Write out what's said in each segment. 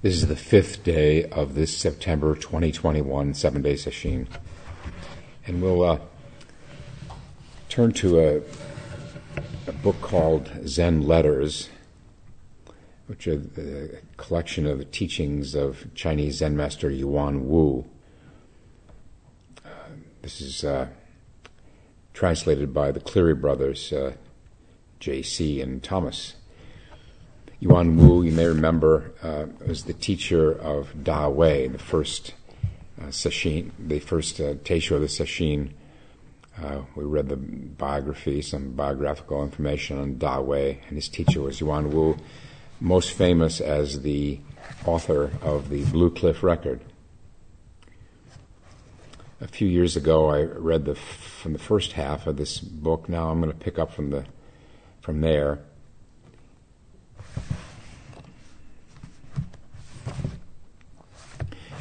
This is the fifth day of this September 2021 seven day session. And we'll uh, turn to a, a, book called Zen Letters, which is a collection of teachings of Chinese Zen master Yuan Wu. Uh, this is uh, translated by the Cleary brothers, uh, J.C. and Thomas. Yuan Wu, you may remember, uh, was the teacher of Dahui, the first uh, sesshin, the first uh, teisho of the sesshin. Uh, we read the biography, some biographical information on Dahui, and his teacher was Yuan Wu, most famous as the author of the Blue Cliff Record. A few years ago, I read the from the first half of this book. Now I'm going to pick up from the from there.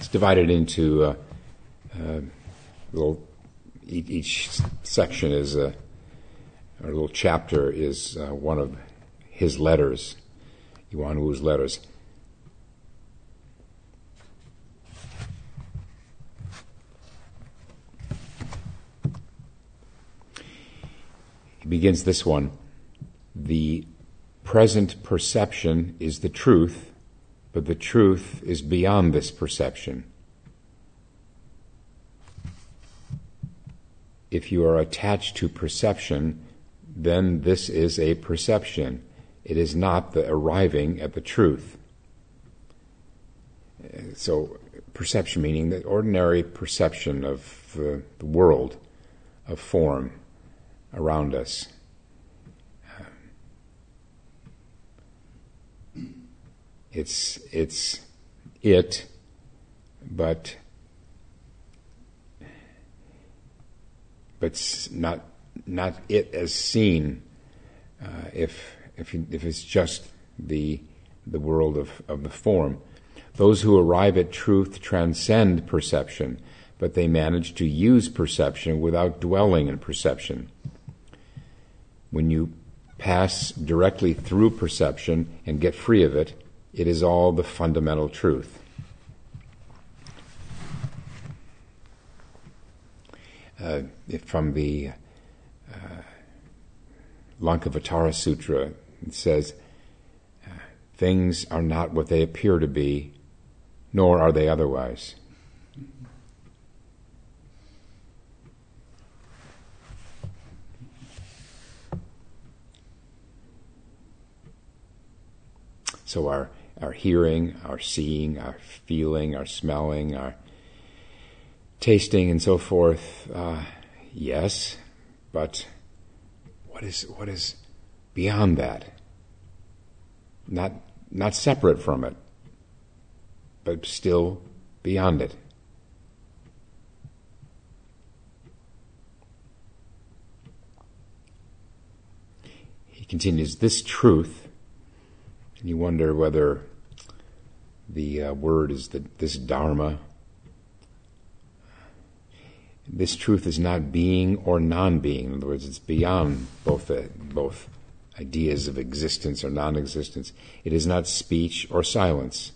It's divided into uh, uh, little. Each, section is a, or little chapter is uh, one of his letters, Yuan Wu's letters. He begins this one. The present perception is the truth but the truth is beyond this perception. If you are attached to perception, then this is a perception. It is not the arriving at the truth. So, perception meaning the ordinary perception of the, the world, of form around us. It's it's it, but but not not it as seen. Uh, if if if it's just the the world of, of the form, those who arrive at truth transcend perception, but they manage to use perception without dwelling in perception. When you pass directly through perception and get free of it, it is all the fundamental truth. Uh, from the uh, Lankavatara Sutra, it says, uh, Things are not what they appear to be, nor are they otherwise. So our our hearing, our seeing, our feeling, our smelling, our tasting, and so forth. Uh, yes, but what is what is beyond that? Not not separate from it, but still beyond it. He continues, this truth and you wonder whether the uh, word is the, this Dharma. This truth is not being or non-being. In other words, it's beyond both the, both ideas of existence or non-existence. It is not speech or silence.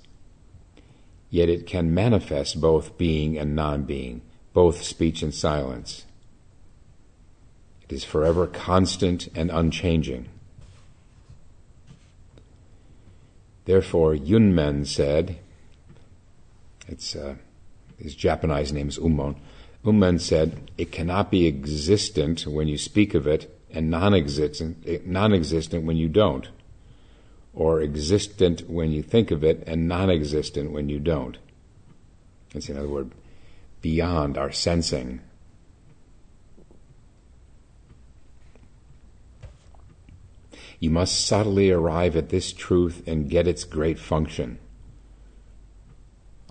Yet it can manifest both being and non-being, both speech and silence. It is forever constant and unchanging. Therefore, Yunmen said, it's, uh, his Japanese name is Ummon. Ummon said, it cannot be existent when you speak of it and non-existent, non-existent when you don't. Or existent when you think of it and non-existent when you don't. That's another word, beyond our sensing You must subtly arrive at this truth and get its great function.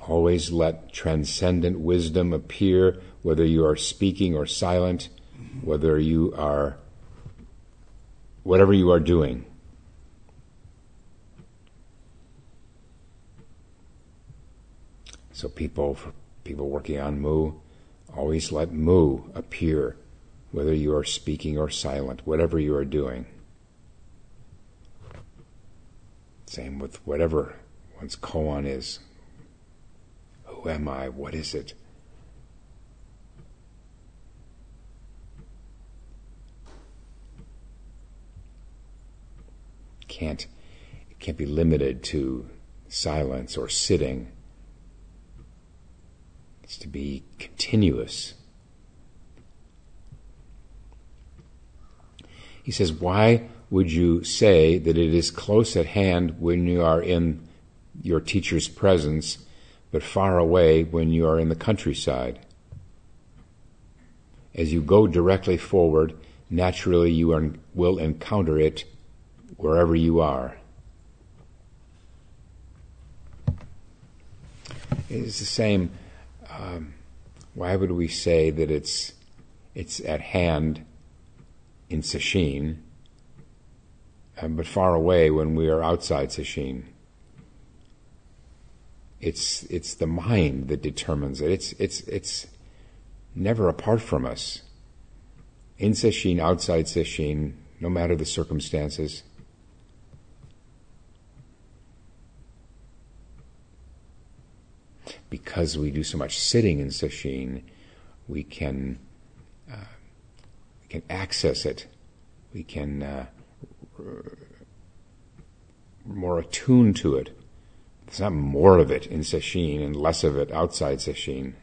Always let transcendent wisdom appear, whether you are speaking or silent, whether you are, whatever you are doing. So people, people working on mu, always let mu appear, whether you are speaking or silent, whatever you are doing. Same with whatever one's koan is. Who am I? What is it? Can't it can't be limited to silence or sitting. It's to be continuous. He says, Why would you say that it is close at hand when you are in your teacher's presence, but far away when you are in the countryside? As you go directly forward, naturally you are, will encounter it wherever you are. It's the same. Um, why would we say that it's it's at hand in Sesshin, um, but far away when we are outside Sesshin. It's it's the mind that determines it. It's it's it's never apart from us. In Sesshin, outside Sesshin, no matter the circumstances. Because we do so much sitting in Sesshin, we can uh, can access it. We can uh, more attuned to it. There's not more of it in Sesshin and less of it outside Sesshin.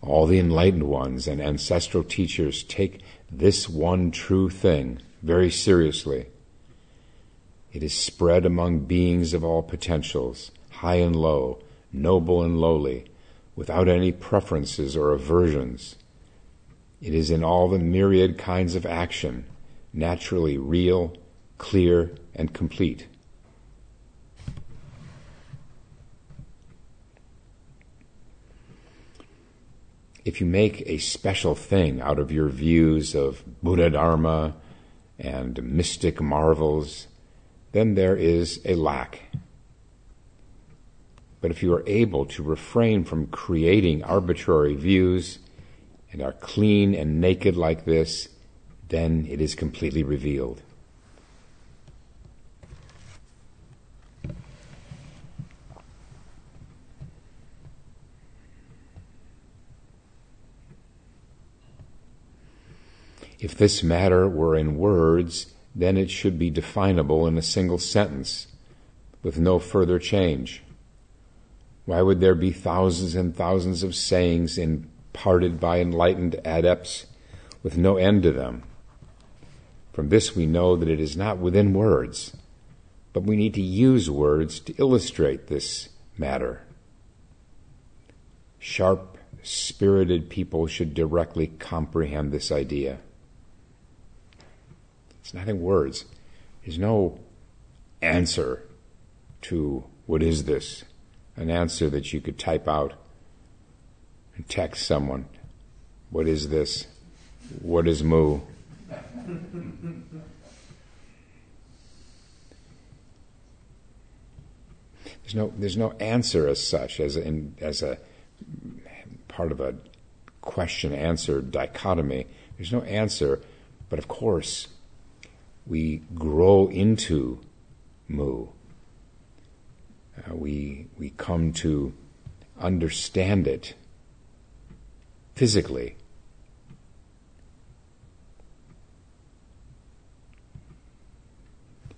All the enlightened ones and ancestral teachers take this one true thing very seriously. It is spread among beings of all potentials, high and low, noble and lowly, without any preferences or aversions. It is in all the myriad kinds of action, naturally real, clear, and complete. If you make a special thing out of your views of Buddha Dharma and mystic marvels, then there is a lack. But if you are able to refrain from creating arbitrary views and are clean and naked like this, then it is completely revealed. If this matter were in words, then it should be definable in a single sentence with no further change. Why would there be thousands and thousands of sayings imparted by enlightened adepts with no end to them? From this we know that it is not within words, but we need to use words to illustrate this matter. Sharp, spirited people should directly comprehend this idea. It's not in words. There's no answer to what is this? An answer that you could type out and text someone. What is this? What is mu? There's no, there's no answer as such, as, in, as a part of a question answer dichotomy. There's no answer, but of course, we grow into Mu. Uh, we, we come to understand it physically.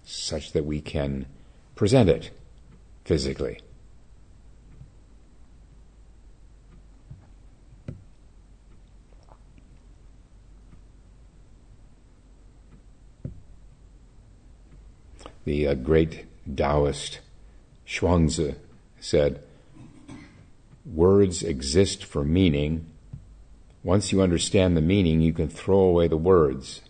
Such that we can present it physically. the uh, great Taoist Chuang-Tzu said, Words exist for meaning. Once you understand the meaning, you can throw away the words.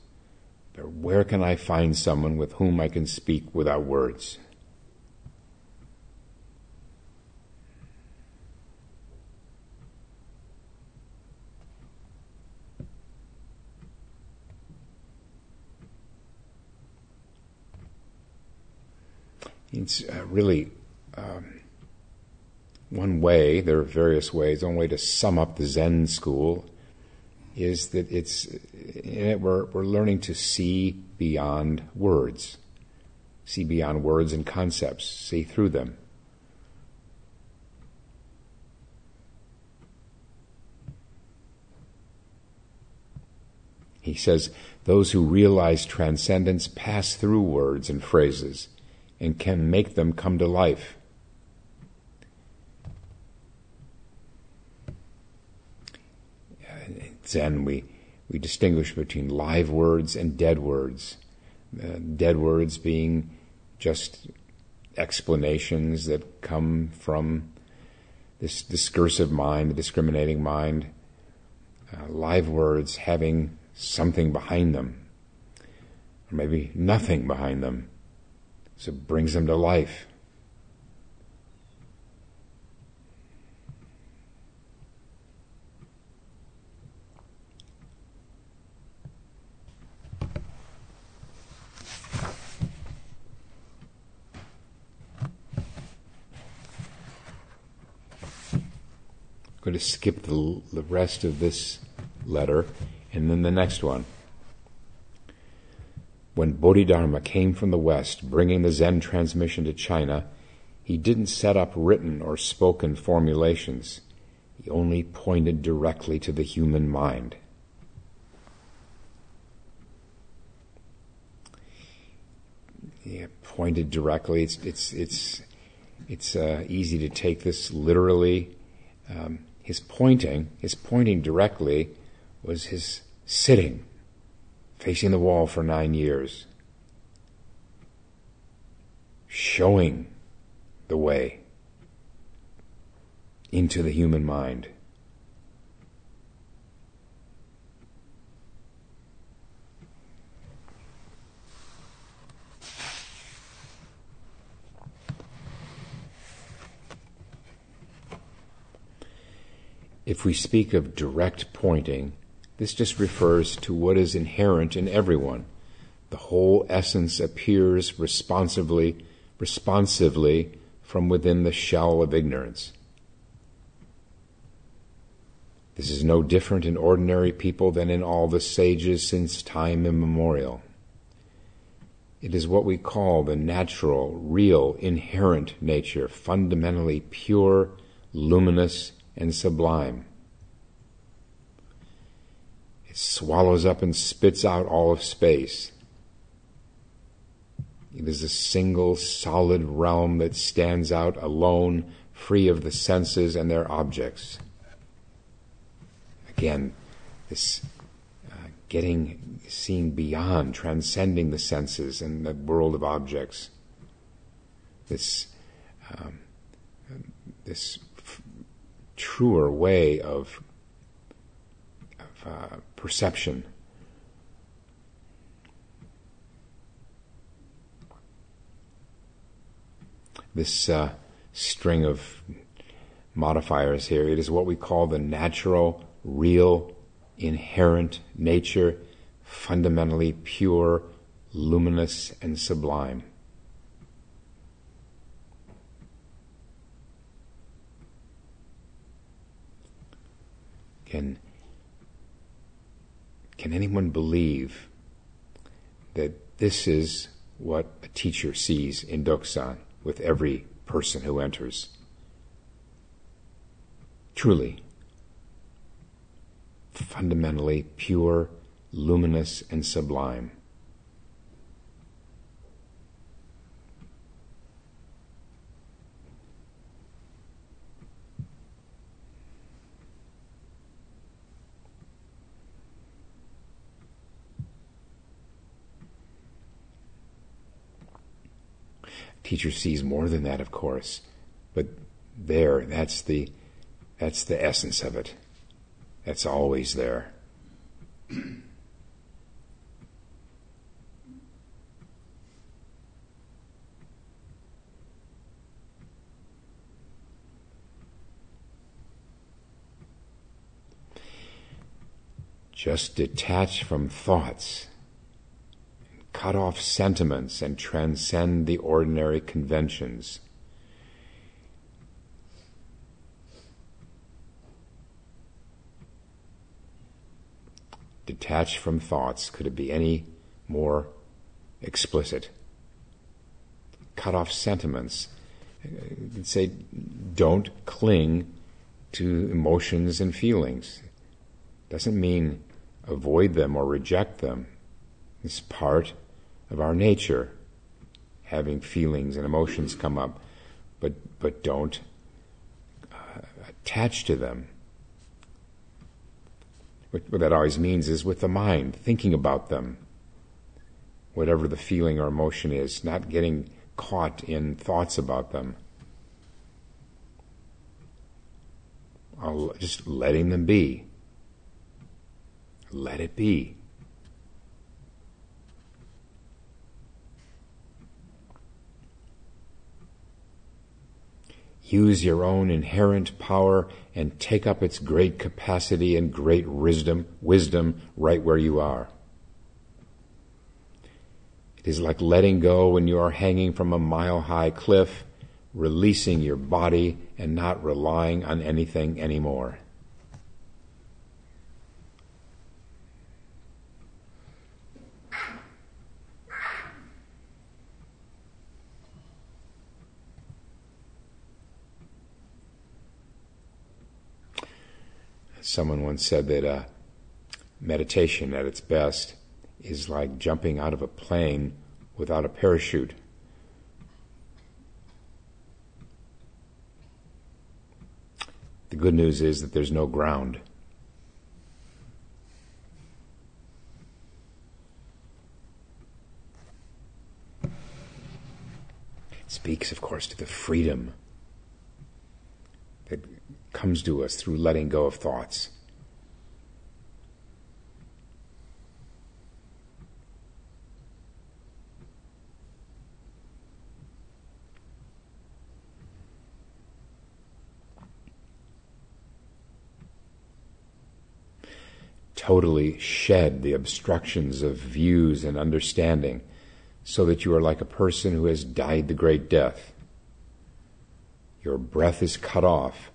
But where can I find someone with whom I can speak without words? It's uh, really um, one way, there are various ways, one way to sum up the Zen school is that it's in it, we're, we're learning to see beyond words, see beyond words and concepts, see through them. He says, Those who realize transcendence pass through words and phrases and can make them come to life. Zen, we, we distinguish between live words and dead words. Uh, dead words being just explanations that come from this discursive mind, the discriminating mind. Uh, live words having something behind them, or maybe nothing behind them. So it brings them to life. To skip the, the rest of this letter and then the next one. When Bodhidharma came from the West, bringing the Zen transmission to China, he didn't set up written or spoken formulations. He only pointed directly to the human mind. Yeah, pointed directly. It's it's it's it's uh, easy to take this literally. Um, his pointing, his pointing directly, was his sitting, facing the wall for nine years, showing the way into the human mind. If we speak of direct pointing, this just refers to what is inherent in everyone. The whole essence appears responsively, responsively from within the shell of ignorance. This is no different in ordinary people than in all the sages since time immemorial. It is what we call the natural, real, inherent nature, fundamentally pure, luminous, and sublime. It swallows up and spits out all of space. It is a single solid realm that stands out alone, free of the senses and their objects. Again, this uh, getting, seeing beyond, transcending the senses and the world of objects. This, um, this truer way of, of uh, perception. This uh, string of modifiers here, it is what we call the natural, real, inherent nature, fundamentally pure, luminous, and sublime. Can, can anyone believe that this is what a teacher sees in dokusan with every person who enters? Truly, fundamentally pure, luminous, and sublime. Teacher sees more than that, of course, but there, that's the, that's the essence of it. That's always there. Just detach from thoughts cut off sentiments and transcend the ordinary conventions. Detached from thoughts, could it be any more explicit? Cut off sentiments. You say, don't cling to emotions and feelings. Doesn't mean avoid them or reject them. It's part of our nature, having feelings and emotions come up, but but don't uh, attach to them. What, what that always means is with the mind, thinking about them, whatever the feeling or emotion is, not getting caught in thoughts about them. I'll just letting them be. Let it be. Use your own inherent power and take up its great capacity and great wisdom, wisdom right where you are. It is like letting go when you are hanging from a mile high cliff, releasing your body and not relying on anything anymore. Someone once said that uh, meditation at its best is like jumping out of a plane without a parachute. The good news is that there's no ground. It speaks, of course, to the freedom that comes to us through letting go of thoughts. Totally shed the obstructions of views and understanding so that you are like a person who has died the great death. Your breath is cut off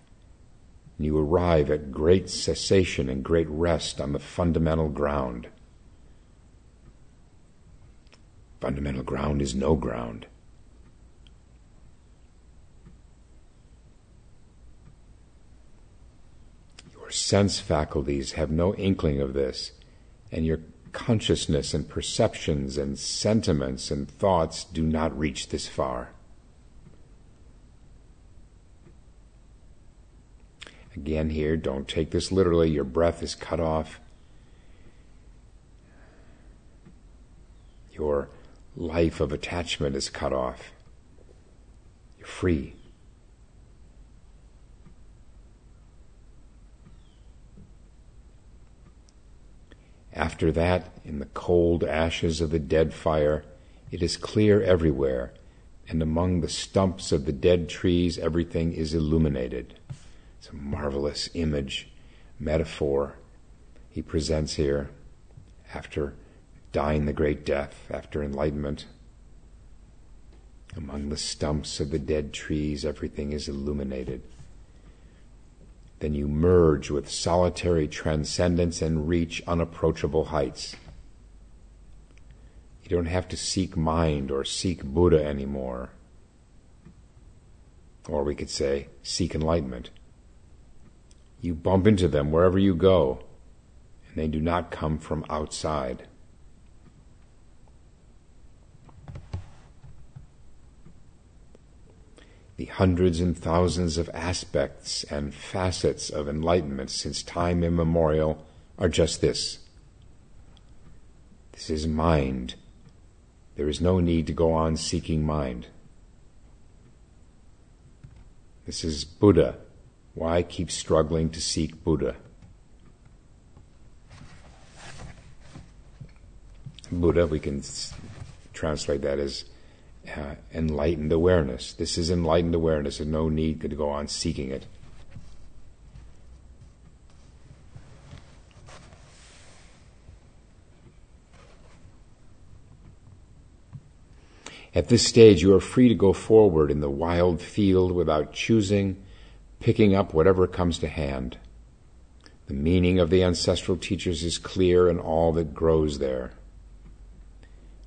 and you arrive at great cessation and great rest on the fundamental ground. Fundamental ground is no ground. Your sense faculties have no inkling of this, and your consciousness and perceptions and sentiments and thoughts do not reach this far. Again, here, don't take this literally. Your breath is cut off. Your life of attachment is cut off. You're free. After that, in the cold ashes of the dead fire, it is clear everywhere, and among the stumps of the dead trees, everything is illuminated. It's a marvelous image, metaphor he presents here after dying the great death, after enlightenment. Among the stumps of the dead trees, everything is illuminated. Then you merge with solitary transcendence and reach unapproachable heights. You don't have to seek mind or seek Buddha anymore. Or we could say, seek enlightenment. You bump into them wherever you go, and they do not come from outside. The hundreds and thousands of aspects and facets of enlightenment since time immemorial are just this. This is mind. There is no need to go on seeking mind. This is Buddha why keep struggling to seek Buddha? Buddha, we can translate that as uh, enlightened awareness. This is enlightened awareness, and no need to go on seeking it. At this stage, you are free to go forward in the wild field without choosing picking up whatever comes to hand. The meaning of the ancestral teachers is clear in all that grows there.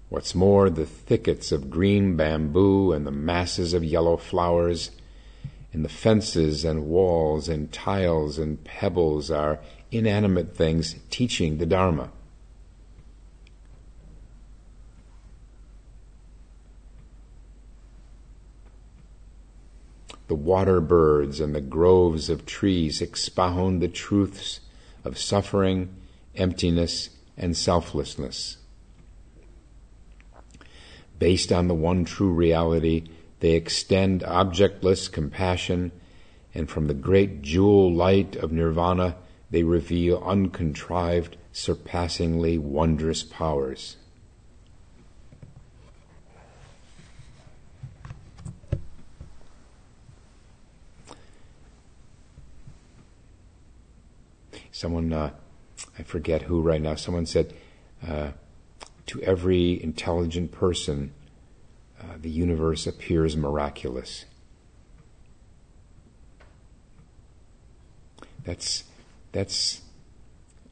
What's more, the thickets of green bamboo and the masses of yellow flowers, and the fences and walls and tiles and pebbles are inanimate things teaching the Dharma. The water birds and the groves of trees expound the truths of suffering, emptiness, and selflessness. Based on the one true reality, they extend objectless compassion, and from the great jewel light of nirvana, they reveal uncontrived, surpassingly wondrous powers. Someone, uh, I forget who right now, someone said, uh, to every intelligent person, uh, the universe appears miraculous. That's, that's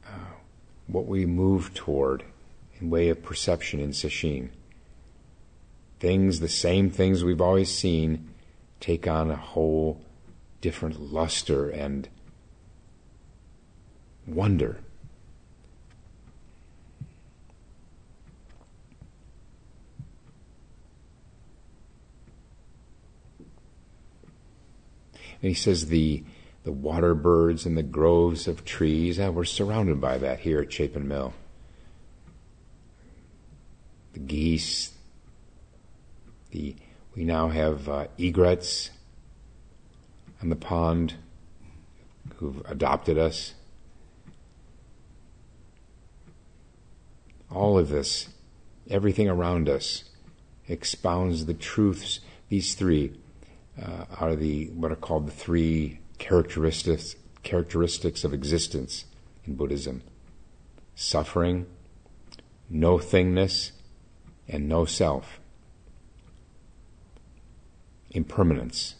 uh, what we move toward in way of perception in Sesshin. Things, the same things we've always seen, take on a whole different luster and wonder. And he says the the water birds and the groves of trees. Uh, we're surrounded by that here at Chapin Mill. The geese. The we now have uh, egrets on the pond who've adopted us. All of this, everything around us, expounds the truths. These three uh, are the what are called the three characteristics characteristics of existence in Buddhism: suffering, no thingness, and no self. Impermanence.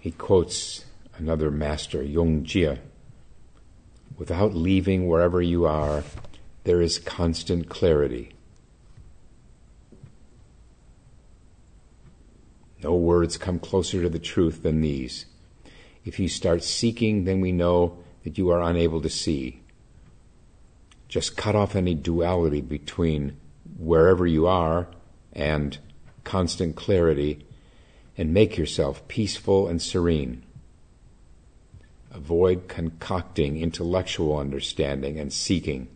He quotes another master, Yung Jia. Without leaving wherever you are, there is constant clarity. No words come closer to the truth than these. If you start seeking, then we know that you are unable to see. Just cut off any duality between wherever you are and constant clarity and make yourself peaceful and serene. Avoid concocting intellectual understanding and seeking.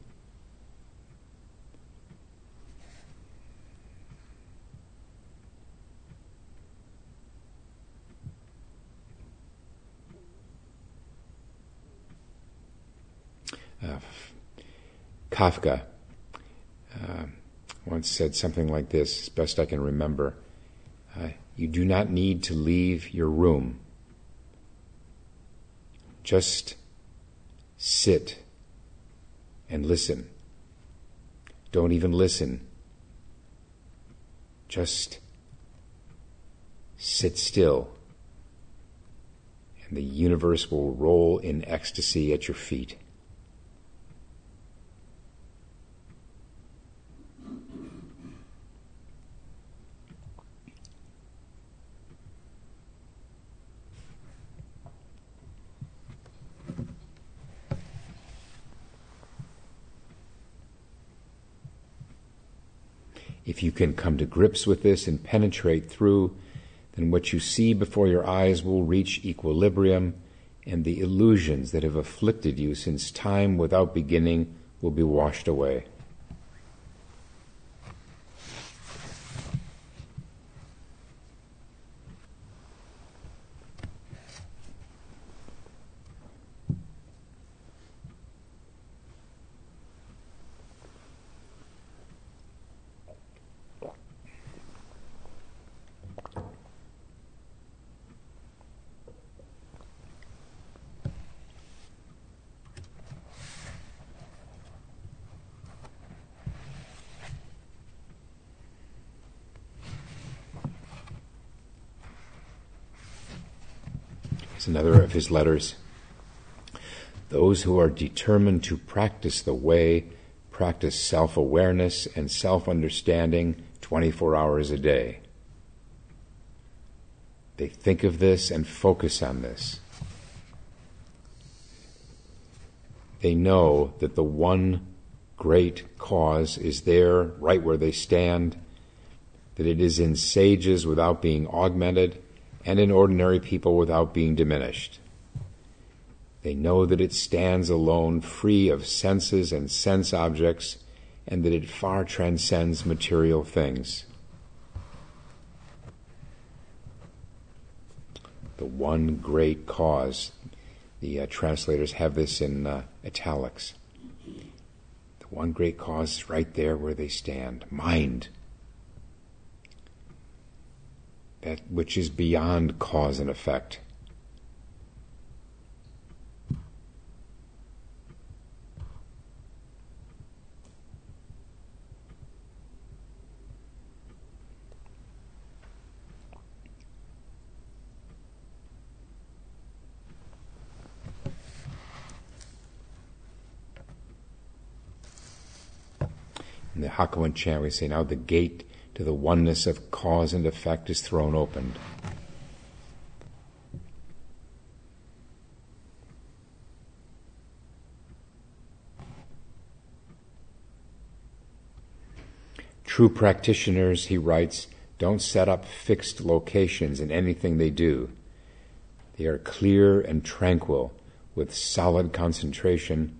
Uh, Kafka uh, once said something like this, as best I can remember. Uh, you do not need to leave your room. Just sit and listen. Don't even listen. Just sit still. And the universe will roll in ecstasy at your feet. If you can come to grips with this and penetrate through, then what you see before your eyes will reach equilibrium, and the illusions that have afflicted you since time without beginning will be washed away. It's another of his letters. Those who are determined to practice the way practice self awareness and self understanding 24 hours a day. They think of this and focus on this. They know that the one great cause is there, right where they stand, that it is in sages without being augmented, and in ordinary people without being diminished. They know that it stands alone, free of senses and sense objects, and that it far transcends material things. The one great cause. The uh, translators have this in uh, italics. The one great cause is right there where they stand mind. That which is beyond cause and effect. In the Hakuin chant, we say, Now the gate to the oneness of cause and effect is thrown open. True practitioners, he writes, don't set up fixed locations in anything they do. They are clear and tranquil with solid concentration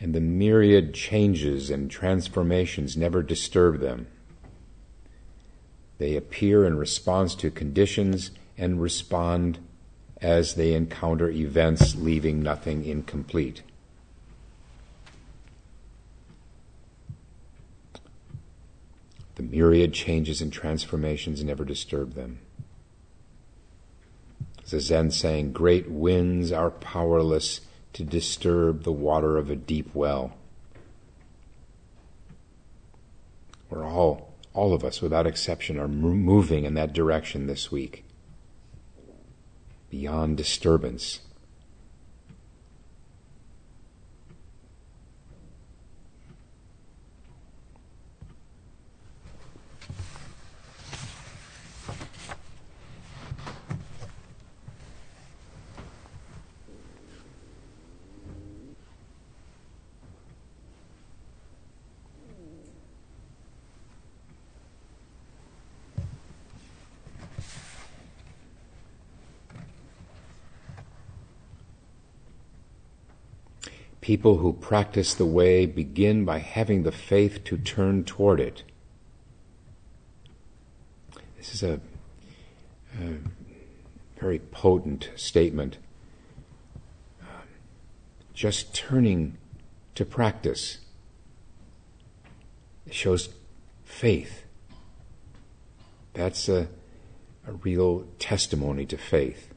and the myriad changes and transformations never disturb them. They appear in response to conditions and respond as they encounter events, leaving nothing incomplete. The myriad changes and transformations never disturb them. A Zen saying, great winds are powerless to disturb the water of a deep well. We're all, all of us, without exception, are moving in that direction this week. Beyond disturbance. People who practice the way begin by having the faith to turn toward it. This is a, a very potent statement. Just turning to practice shows faith. That's a, a real testimony to faith.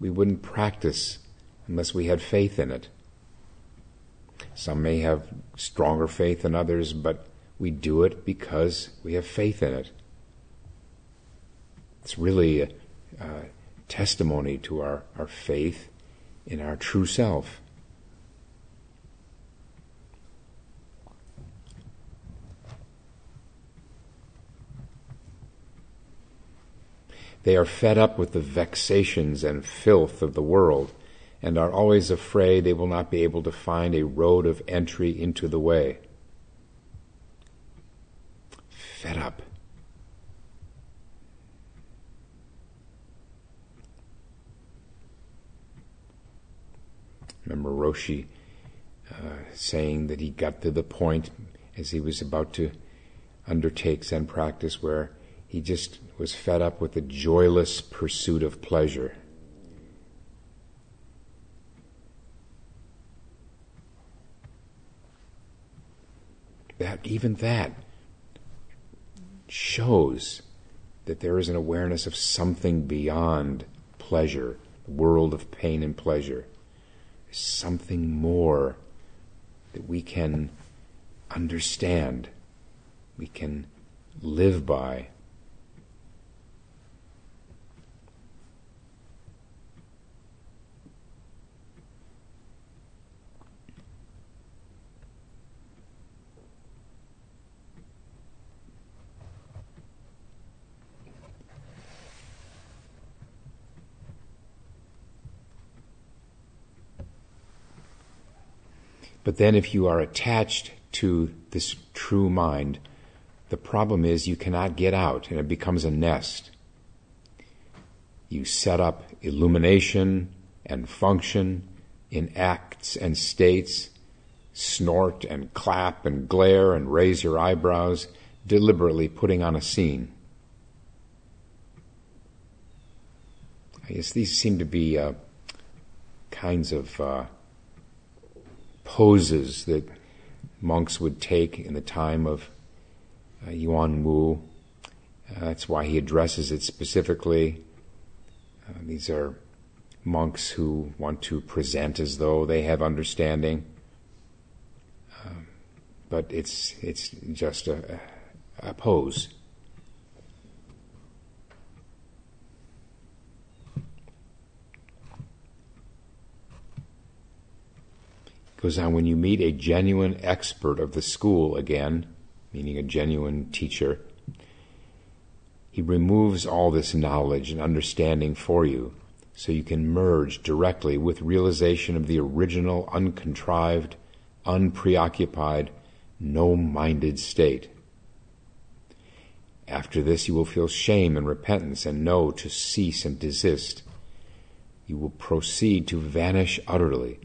We wouldn't practice unless we had faith in it. Some may have stronger faith than others, but we do it because we have faith in it. It's really a, a testimony to our, our faith in our true self. They are fed up with the vexations and filth of the world and are always afraid they will not be able to find a road of entry into the way. Fed up. Remember Roshi uh, saying that he got to the point as he was about to undertake Zen practice where he just was fed up with the joyless pursuit of pleasure. That even that shows that there is an awareness of something beyond pleasure, the world of pain and pleasure. Something more that we can understand, we can live by. But then, if you are attached to this true mind, the problem is you cannot get out and it becomes a nest. You set up illumination and function in acts and states, snort and clap and glare and raise your eyebrows, deliberately putting on a scene. I guess these seem to be uh, kinds of uh, poses that monks would take in the time of uh, Yuan Wu. Uh, that's why he addresses it specifically. Uh, these are monks who want to present as though they have understanding, um, but it's it's just a, a pose. Goes on when you meet a genuine expert of the school again, meaning a genuine teacher, he removes all this knowledge and understanding for you so you can merge directly with realization of the original, uncontrived, unpreoccupied, no minded state. After this, you will feel shame and repentance and know to cease and desist. You will proceed to vanish utterly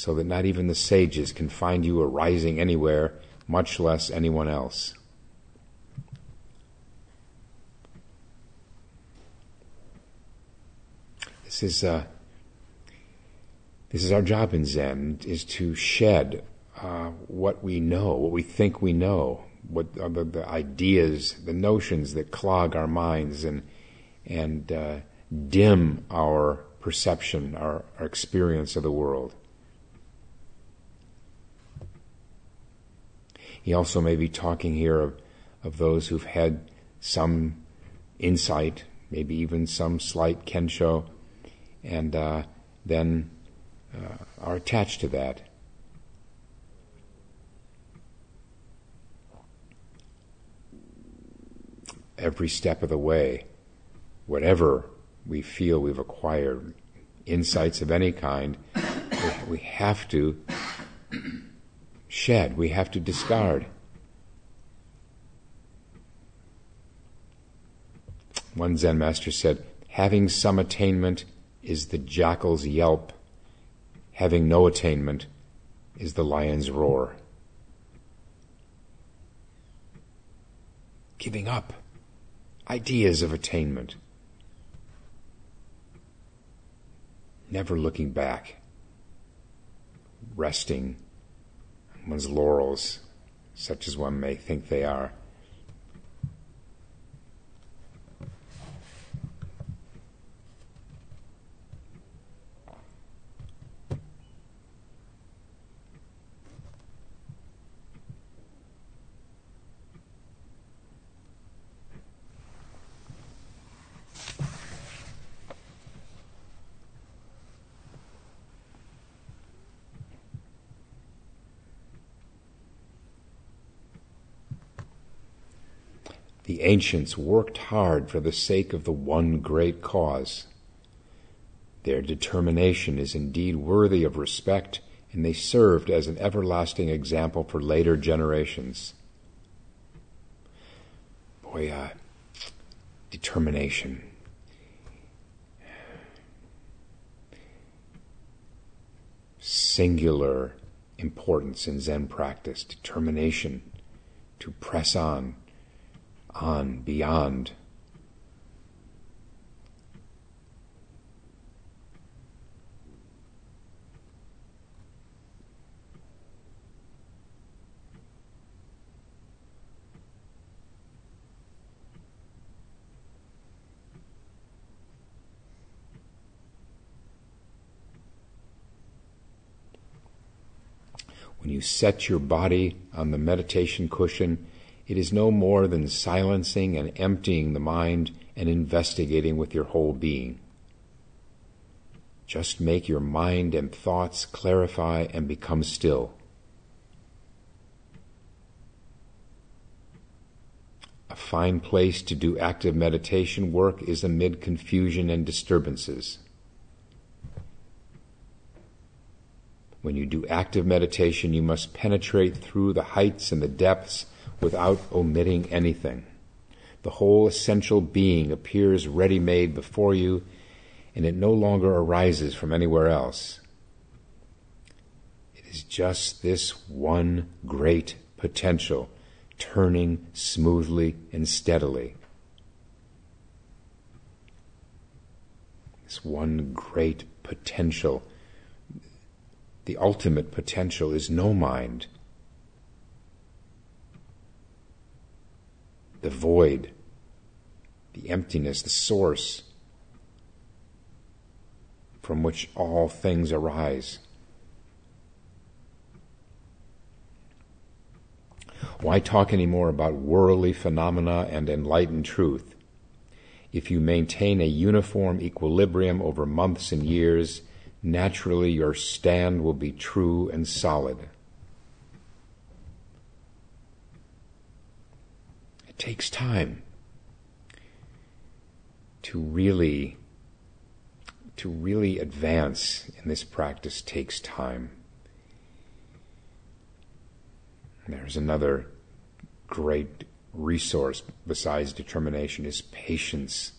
so that not even the sages can find you arising anywhere, much less anyone else. This is uh, this is our job in Zen is to shed uh, what we know, what we think we know, what the, the, ideas, the notions that clog our minds and and uh, dim our perception, our, our experience of the world. He also may be talking here of, of those who've had some insight, maybe even some slight kensho, and uh, then uh, are attached to that. Every step of the way, whatever we feel we've acquired, insights of any kind, we, we have to shed, we have to discard. One Zen master said, having some attainment is the jackal's yelp, having no attainment is the lion's roar. Giving up ideas of attainment, never looking back, resting one's laurels, such as one may think they are. The ancients worked hard for the sake of the one great cause. Their determination is indeed worthy of respect, and they served as an everlasting example for later generations. Boy, uh, determination. Singular importance in Zen practice, determination to press on, on, beyond. When you set your body on the meditation cushion, it is no more than silencing and emptying the mind and investigating with your whole being. Just make your mind and thoughts clarify and become still. A fine place to do active meditation work is amid confusion and disturbances. When you do active meditation, you must penetrate through the heights and the depths without omitting anything. The whole essential being appears ready made before you, and it no longer arises from anywhere else. It is just this one great potential turning smoothly and steadily. This one great potential. The ultimate potential is no mind. The void, the emptiness, the source from which all things arise. Why talk anymore about worldly phenomena and enlightened truth? If you maintain a uniform equilibrium over months and years, naturally your stand will be true and solid. Takes time to really to really advance in this practice takes time. There's another great resource besides determination is patience.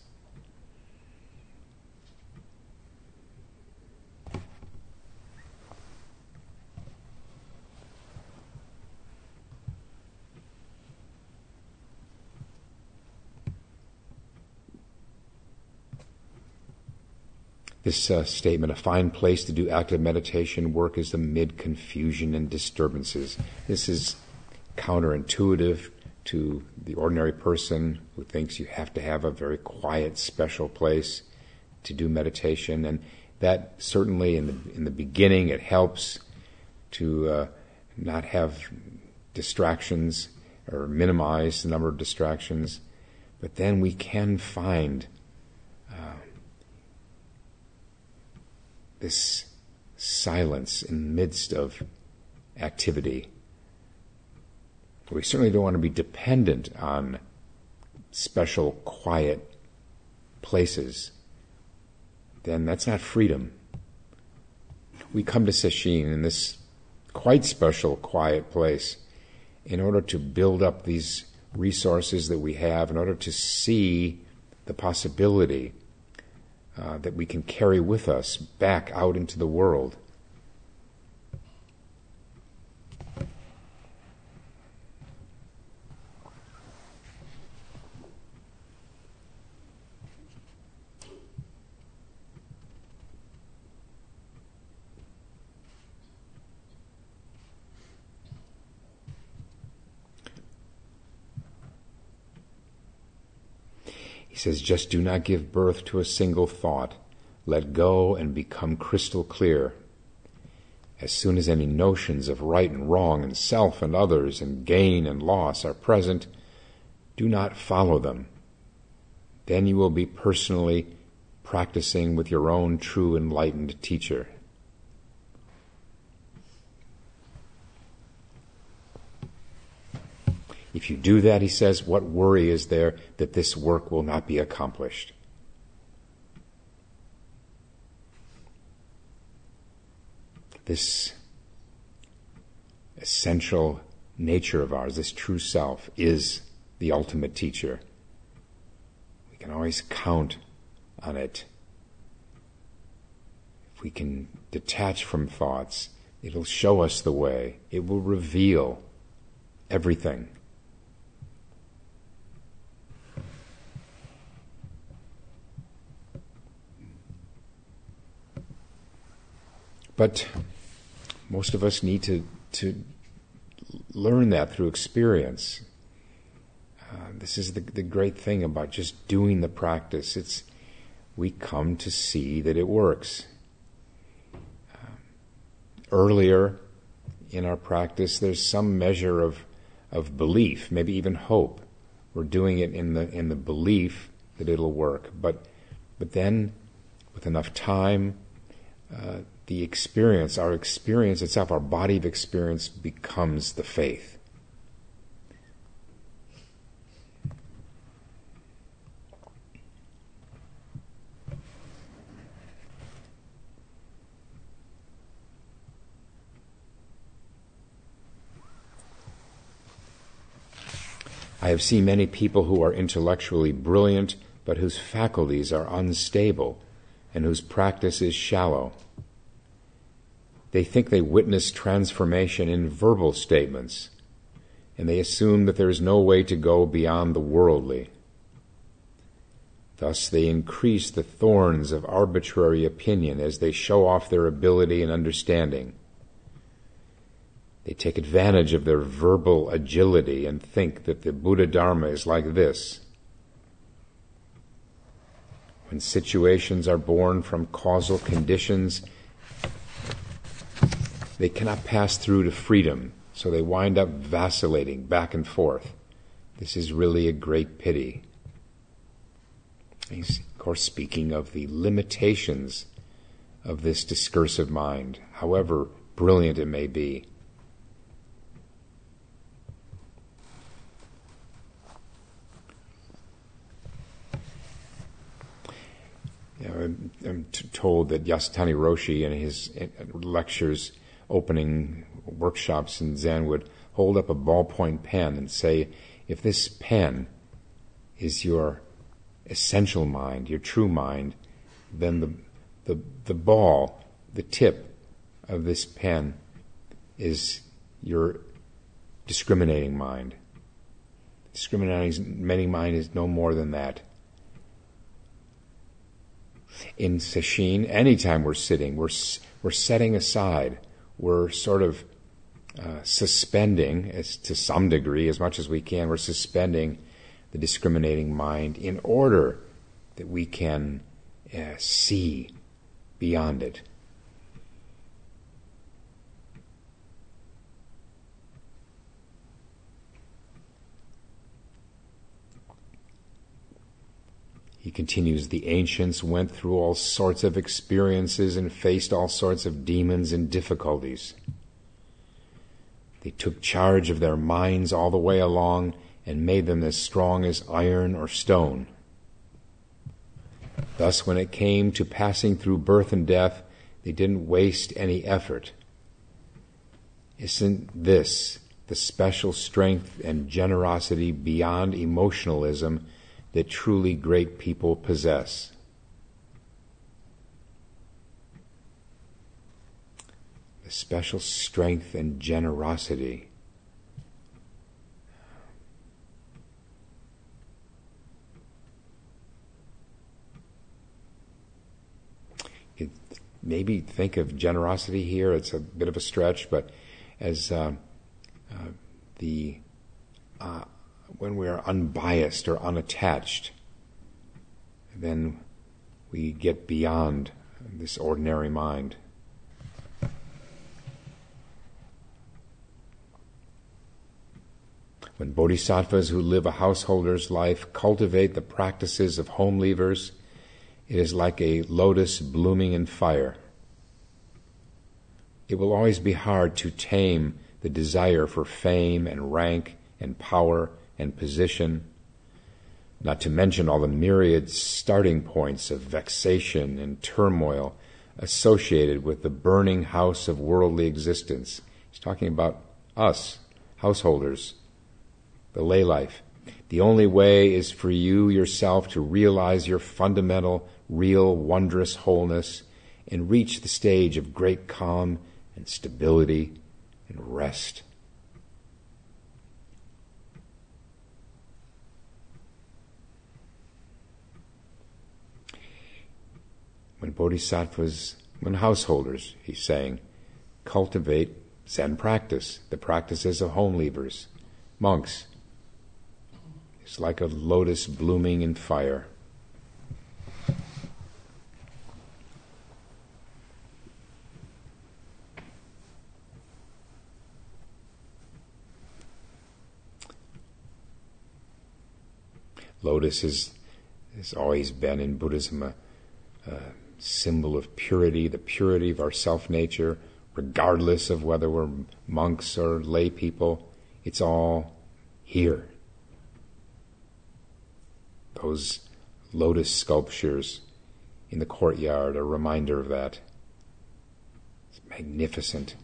This uh, statement, a fine place to do active meditation work is amid confusion and disturbances. This is counterintuitive to the ordinary person who thinks you have to have a very quiet, special place to do meditation. And that certainly in the, in the beginning it helps to uh, not have distractions or minimize the number of distractions. But then we can find this silence in the midst of activity. We certainly don't want to be dependent on special quiet places. Then that's not freedom. We come to Sesshin in this quite special quiet place in order to build up these resources that we have, in order to see the possibility uh, that we can carry with us back out into the world. He says, just do not give birth to a single thought. Let go and become crystal clear. As soon as any notions of right and wrong and self and others and gain and loss are present, do not follow them. Then you will be personally practicing with your own true enlightened teacher. If you do that, he says, what worry is there that this work will not be accomplished? This essential nature of ours, this true self, is the ultimate teacher. We can always count on it. If we can detach from thoughts, it'll show us the way, it will reveal everything. But most of us need to, to learn that through experience. Uh, this is the, the great thing about just doing the practice. It's we come to see that it works. Uh, earlier in our practice, there's some measure of of belief, maybe even hope. We're doing it in the in the belief that it'll work, but but then with enough time, uh, the experience, our experience itself, our body of experience becomes the faith. I have seen many people who are intellectually brilliant, but whose faculties are unstable and whose practice is shallow. They think they witness transformation in verbal statements, and they assume that there is no way to go beyond the worldly. Thus, they increase the thorns of arbitrary opinion as they show off their ability and understanding. They take advantage of their verbal agility and think that the Buddha Dharma is like this. When situations are born from causal conditions, they cannot pass through to freedom, so they wind up vacillating back and forth. This is really a great pity. He's, of course, speaking of the limitations of this discursive mind, however brilliant it may be. You know, I'm, I'm t- told that Yasutani Roshi in his lectures, opening workshops in Zen, would hold up a ballpoint pen and say, if this pen is your essential mind, your true mind, then the, the, the ball, the tip of this pen is your discriminating mind. Discriminating mind is no more than that in sesshin, anytime we're sitting, we're, we're setting aside, we're sort of uh, suspending, as, to some degree, as much as we can, we're suspending the discriminating mind in order that we can uh, see beyond it. He continues, the ancients went through all sorts of experiences and faced all sorts of demons and difficulties. They took charge of their minds all the way along and made them as strong as iron or stone. Thus, when it came to passing through birth and death, they didn't waste any effort. Isn't this the special strength and generosity beyond emotionalism that truly great people possess. The special strength and generosity. maybe think of generosity here. It's a bit of a stretch, but as uh, uh, the uh, when we are unbiased or unattached, then we get beyond this ordinary mind. When bodhisattvas who live a householder's life cultivate the practices of home leavers, it is like a lotus blooming in fire. It will always be hard to tame the desire for fame and rank and power and position, not to mention all the myriad starting points of vexation and turmoil associated with the burning house of worldly existence. He's talking about us, householders, the lay life. The only way is for you yourself to realize your fundamental, real, wondrous wholeness and reach the stage of great calm and stability and rest. When bodhisattvas, when householders, he's saying, cultivate Zen practice, the practices of home leavers, monks. It's like a lotus blooming in fire. Lotus is, has always been in Buddhism a, a symbol of purity, the purity of our self nature, regardless of whether we're monks or lay people. It's all here. Those lotus sculptures in the courtyard are a reminder of that. It's magnificent.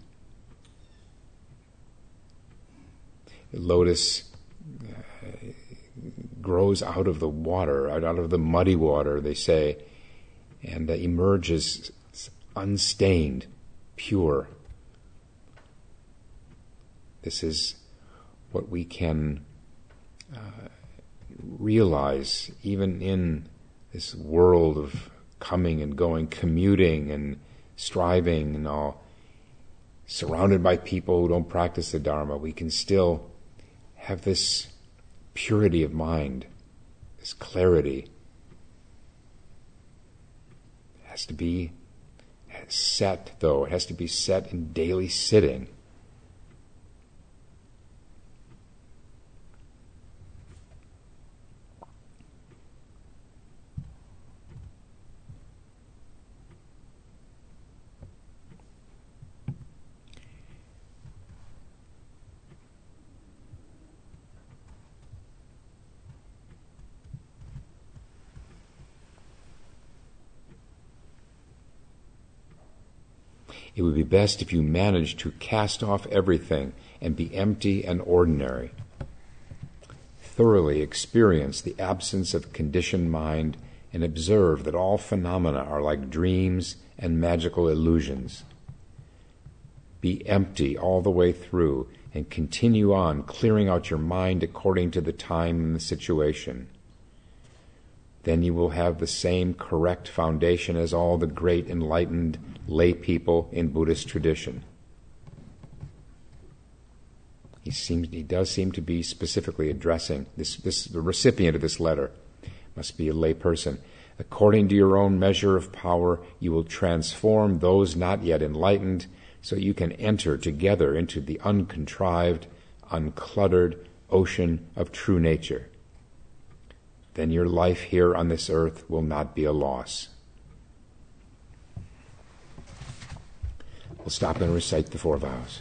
The lotus uh, grows out of the water, out of the muddy water, they say, and emerges unstained, pure. This is what we can uh, realize even in this world of coming and going, commuting and striving and all, surrounded by people who don't practice the Dharma, we can still have this purity of mind, this clarity. It has to be set, though. It has to be set in daily sitting. It would be best if you managed to cast off everything and be empty and ordinary. Thoroughly experience the absence of conditioned mind and observe that all phenomena are like dreams and magical illusions. Be empty all the way through and continue on clearing out your mind according to the time and the situation. Then you will have the same correct foundation as all the great enlightened lay people in Buddhist tradition. He seems he does seem to be specifically addressing this, this the recipient of this letter must be a lay person. According to your own measure of power, you will transform those not yet enlightened so you can enter together into the uncontrived, uncluttered ocean of true nature. Then your life here on this earth will not be a loss. We'll stop and recite the four vows.